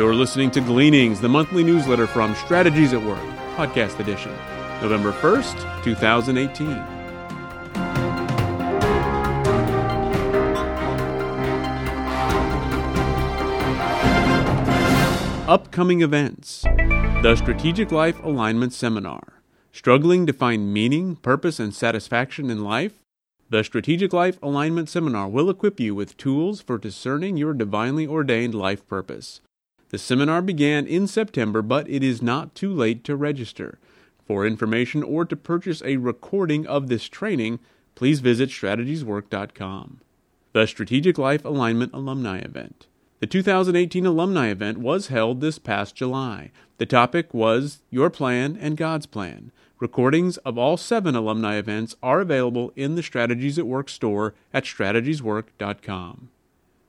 You're listening to Gleanings, the monthly newsletter from Strategies at Work, podcast edition, November 1st, 2018. Upcoming events The Strategic Life Alignment Seminar. Struggling to find meaning, purpose, and satisfaction in life? The Strategic Life Alignment Seminar will equip you with tools for discerning your divinely ordained life purpose. The seminar began in September, but it is not too late to register. For information or to purchase a recording of this training, please visit strategieswork.com. The Strategic Life Alignment Alumni Event. The 2018 alumni event was held this past July. The topic was Your Plan and God's Plan. Recordings of all seven alumni events are available in the Strategies at Work store at strategieswork.com.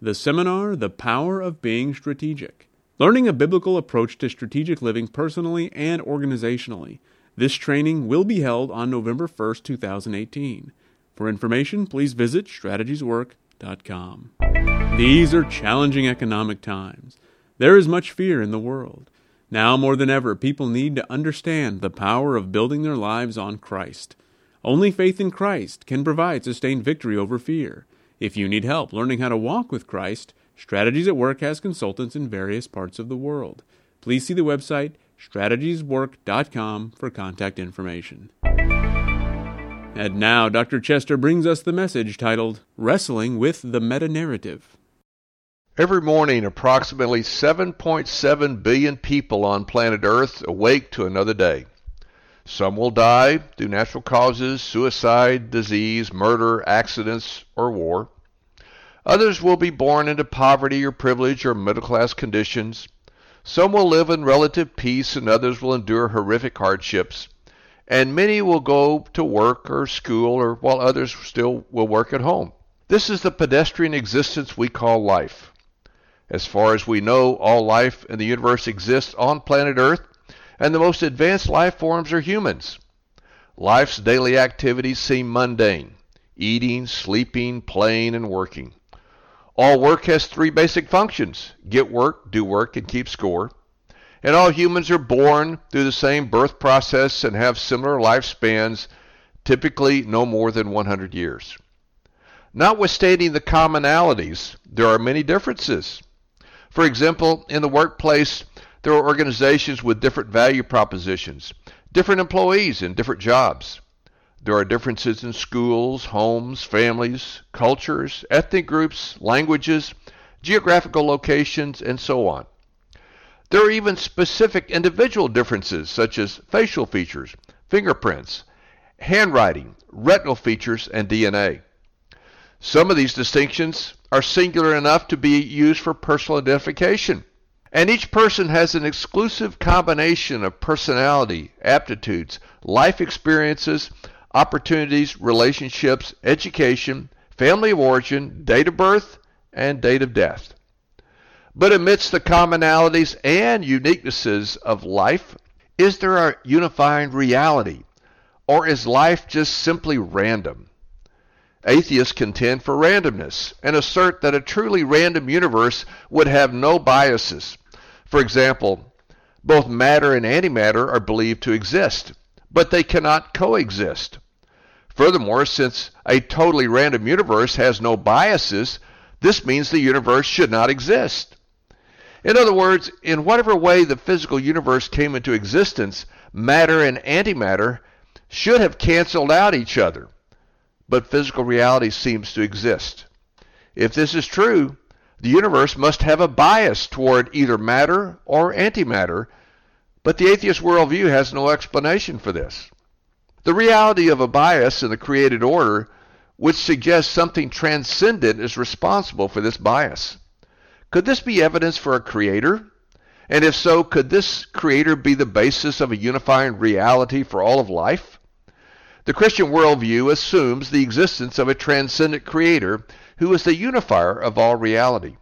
The seminar, The Power of Being Strategic. Learning a biblical approach to strategic living personally and organizationally. This training will be held on November 1st, 2018. For information, please visit strategieswork.com. These are challenging economic times. There is much fear in the world. Now more than ever, people need to understand the power of building their lives on Christ. Only faith in Christ can provide sustained victory over fear. If you need help learning how to walk with Christ, Strategies at Work has consultants in various parts of the world. Please see the website strategieswork.com for contact information. And now, Dr. Chester brings us the message titled Wrestling with the Meta Narrative. Every morning, approximately 7.7 billion people on planet Earth awake to another day. Some will die through natural causes, suicide, disease, murder, accidents, or war. Others will be born into poverty or privilege or middle class conditions. Some will live in relative peace and others will endure horrific hardships. And many will go to work or school or while others still will work at home. This is the pedestrian existence we call life. As far as we know, all life in the universe exists on planet Earth, and the most advanced life forms are humans. Life's daily activities seem mundane eating, sleeping, playing, and working. All work has three basic functions get work, do work, and keep score. And all humans are born through the same birth process and have similar lifespans, typically no more than 100 years. Notwithstanding the commonalities, there are many differences. For example, in the workplace, there are organizations with different value propositions, different employees in different jobs. There are differences in schools, homes, families, cultures, ethnic groups, languages, geographical locations, and so on. There are even specific individual differences such as facial features, fingerprints, handwriting, retinal features, and DNA. Some of these distinctions are singular enough to be used for personal identification. And each person has an exclusive combination of personality, aptitudes, life experiences, opportunities, relationships, education, family of origin, date of birth, and date of death. But amidst the commonalities and uniquenesses of life, is there a unifying reality? Or is life just simply random? Atheists contend for randomness and assert that a truly random universe would have no biases. For example, both matter and antimatter are believed to exist, but they cannot coexist. Furthermore, since a totally random universe has no biases, this means the universe should not exist. In other words, in whatever way the physical universe came into existence, matter and antimatter should have canceled out each other but physical reality seems to exist. If this is true, the universe must have a bias toward either matter or antimatter, but the atheist worldview has no explanation for this. The reality of a bias in the created order would suggest something transcendent is responsible for this bias. Could this be evidence for a creator? And if so, could this creator be the basis of a unifying reality for all of life? The Christian worldview assumes the existence of a transcendent creator who is the unifier of all reality.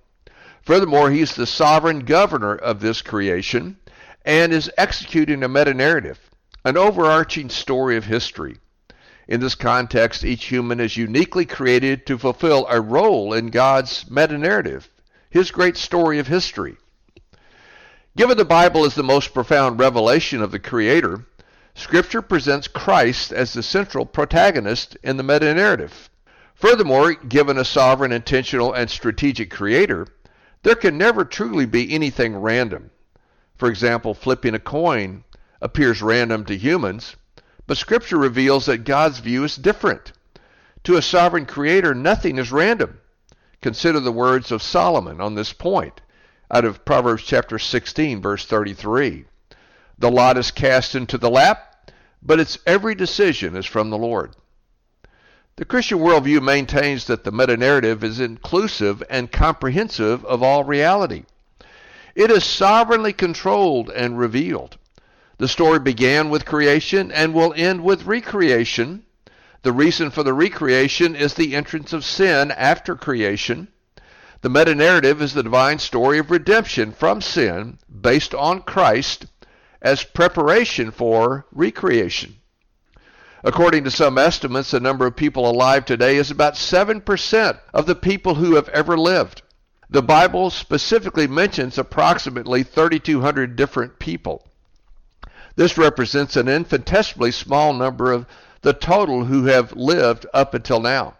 Furthermore, he is the sovereign governor of this creation and is executing a meta narrative, an overarching story of history. In this context, each human is uniquely created to fulfill a role in God's meta narrative, his great story of history. Given the Bible is the most profound revelation of the Creator, Scripture presents Christ as the central protagonist in the meta narrative. Furthermore, given a sovereign, intentional, and strategic Creator, there can never truly be anything random. For example, flipping a coin appears random to humans, but Scripture reveals that God's view is different. To a sovereign Creator, nothing is random. Consider the words of Solomon on this point out of Proverbs chapter 16, verse 33. The lot is cast into the lap, but its every decision is from the Lord. The Christian worldview maintains that the meta narrative is inclusive and comprehensive of all reality. It is sovereignly controlled and revealed. The story began with creation and will end with recreation. The reason for the recreation is the entrance of sin after creation. The meta narrative is the divine story of redemption from sin based on Christ as preparation for recreation. According to some estimates, the number of people alive today is about 7% of the people who have ever lived. The Bible specifically mentions approximately 3,200 different people. This represents an infinitesimally small number of the total who have lived up until now.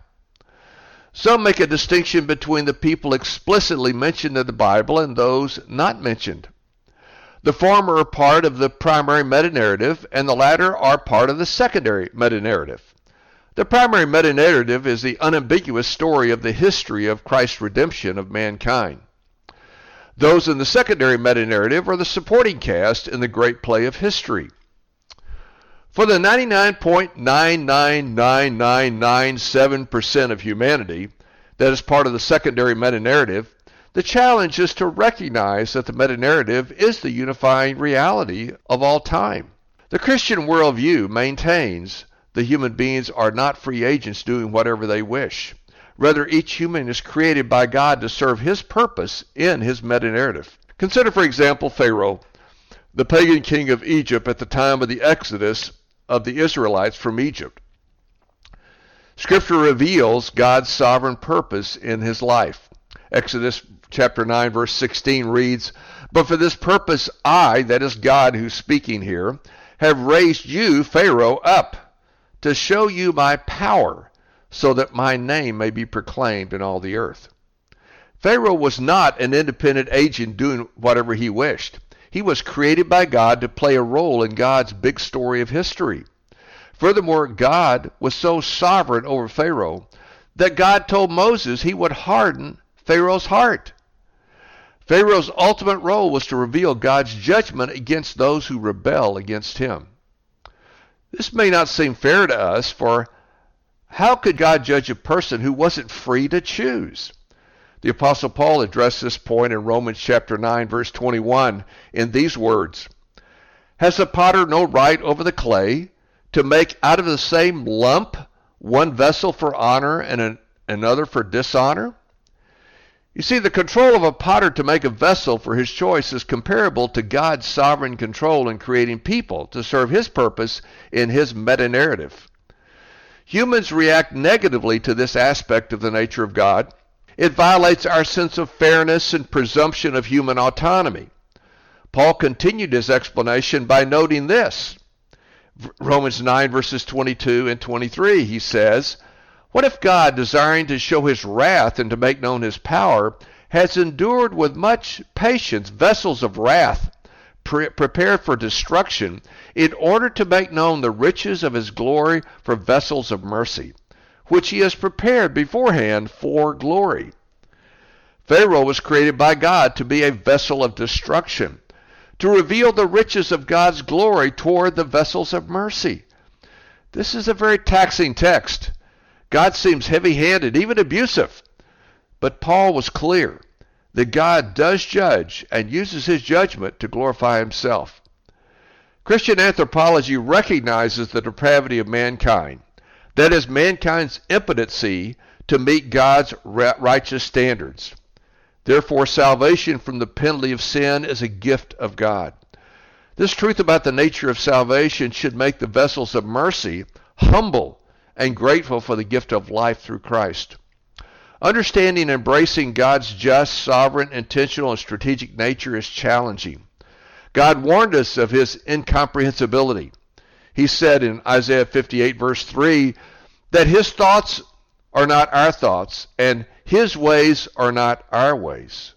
Some make a distinction between the people explicitly mentioned in the Bible and those not mentioned. The former are part of the primary meta narrative, and the latter are part of the secondary meta narrative. The primary meta narrative is the unambiguous story of the history of Christ's redemption of mankind. Those in the secondary meta narrative are the supporting cast in the great play of history. For the 99.999997% of humanity that is part of the secondary meta narrative, the challenge is to recognize that the meta narrative is the unifying reality of all time. The Christian worldview maintains the human beings are not free agents doing whatever they wish. Rather, each human is created by God to serve his purpose in his meta narrative. Consider, for example, Pharaoh, the pagan king of Egypt at the time of the Exodus of the Israelites from Egypt. Scripture reveals God's sovereign purpose in his life. Exodus chapter 9 verse 16 reads, But for this purpose I, that is God who's speaking here, have raised you, Pharaoh, up to show you my power, so that my name may be proclaimed in all the earth. Pharaoh was not an independent agent doing whatever he wished. He was created by God to play a role in God's big story of history. Furthermore, God was so sovereign over Pharaoh that God told Moses he would harden Pharaoh's heart. Pharaoh's ultimate role was to reveal God's judgment against those who rebel against him. This may not seem fair to us, for how could God judge a person who wasn't free to choose? The Apostle Paul addressed this point in Romans chapter 9, verse 21, in these words Has the potter no right over the clay to make out of the same lump one vessel for honor and an, another for dishonor? You see, the control of a potter to make a vessel for his choice is comparable to God's sovereign control in creating people to serve his purpose in his meta narrative. Humans react negatively to this aspect of the nature of God it violates our sense of fairness and presumption of human autonomy. Paul continued his explanation by noting this. Romans 9, verses 22 and 23, he says, What if God, desiring to show his wrath and to make known his power, has endured with much patience vessels of wrath pre- prepared for destruction, in order to make known the riches of his glory for vessels of mercy? which he has prepared beforehand for glory. Pharaoh was created by God to be a vessel of destruction, to reveal the riches of God's glory toward the vessels of mercy. This is a very taxing text. God seems heavy handed, even abusive. But Paul was clear that God does judge and uses his judgment to glorify himself. Christian anthropology recognizes the depravity of mankind that is mankind's impotency to meet God's righteous standards. Therefore, salvation from the penalty of sin is a gift of God. This truth about the nature of salvation should make the vessels of mercy humble and grateful for the gift of life through Christ. Understanding and embracing God's just, sovereign, intentional, and strategic nature is challenging. God warned us of his incomprehensibility. He said in Isaiah 58, verse 3, that his thoughts are not our thoughts, and his ways are not our ways.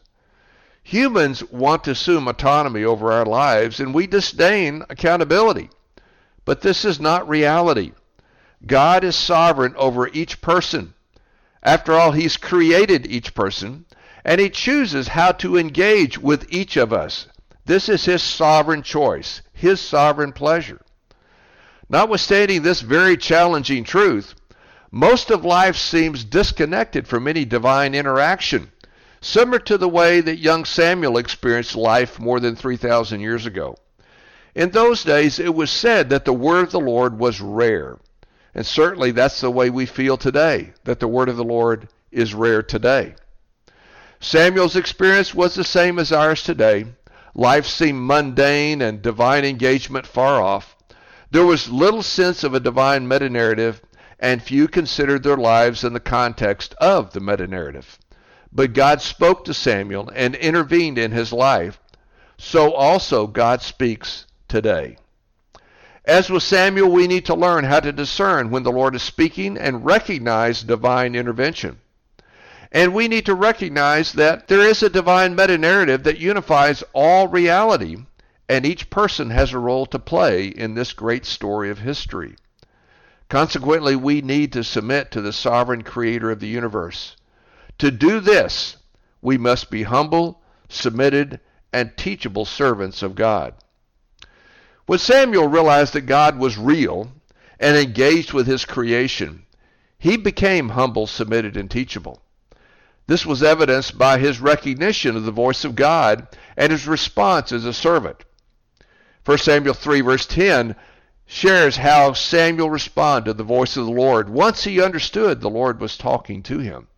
Humans want to assume autonomy over our lives, and we disdain accountability. But this is not reality. God is sovereign over each person. After all, He's created each person, and He chooses how to engage with each of us. This is His sovereign choice, His sovereign pleasure. Notwithstanding this very challenging truth, most of life seems disconnected from any divine interaction, similar to the way that young Samuel experienced life more than 3,000 years ago. In those days, it was said that the word of the Lord was rare. And certainly that's the way we feel today, that the word of the Lord is rare today. Samuel's experience was the same as ours today. Life seemed mundane and divine engagement far off. There was little sense of a divine meta narrative, and few considered their lives in the context of the meta narrative. But God spoke to Samuel and intervened in his life. So also God speaks today. As with Samuel, we need to learn how to discern when the Lord is speaking and recognize divine intervention. And we need to recognize that there is a divine meta narrative that unifies all reality, and each person has a role to play in this great story of history. Consequently, we need to submit to the sovereign creator of the universe. To do this, we must be humble, submitted, and teachable servants of God. When Samuel realized that God was real and engaged with his creation, he became humble, submitted, and teachable. This was evidenced by his recognition of the voice of God and his response as a servant. 1 Samuel 3, verse 10 shares how Samuel responded to the voice of the Lord once he understood the Lord was talking to him.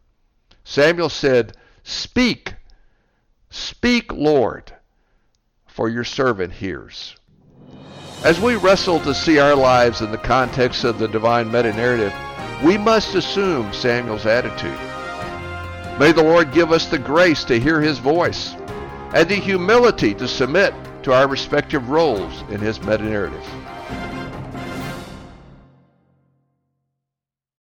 Samuel said, Speak, speak, Lord, for your servant hears. As we wrestle to see our lives in the context of the divine meta narrative, we must assume Samuel's attitude. May the Lord give us the grace to hear his voice and the humility to submit to our respective roles in his meta narrative.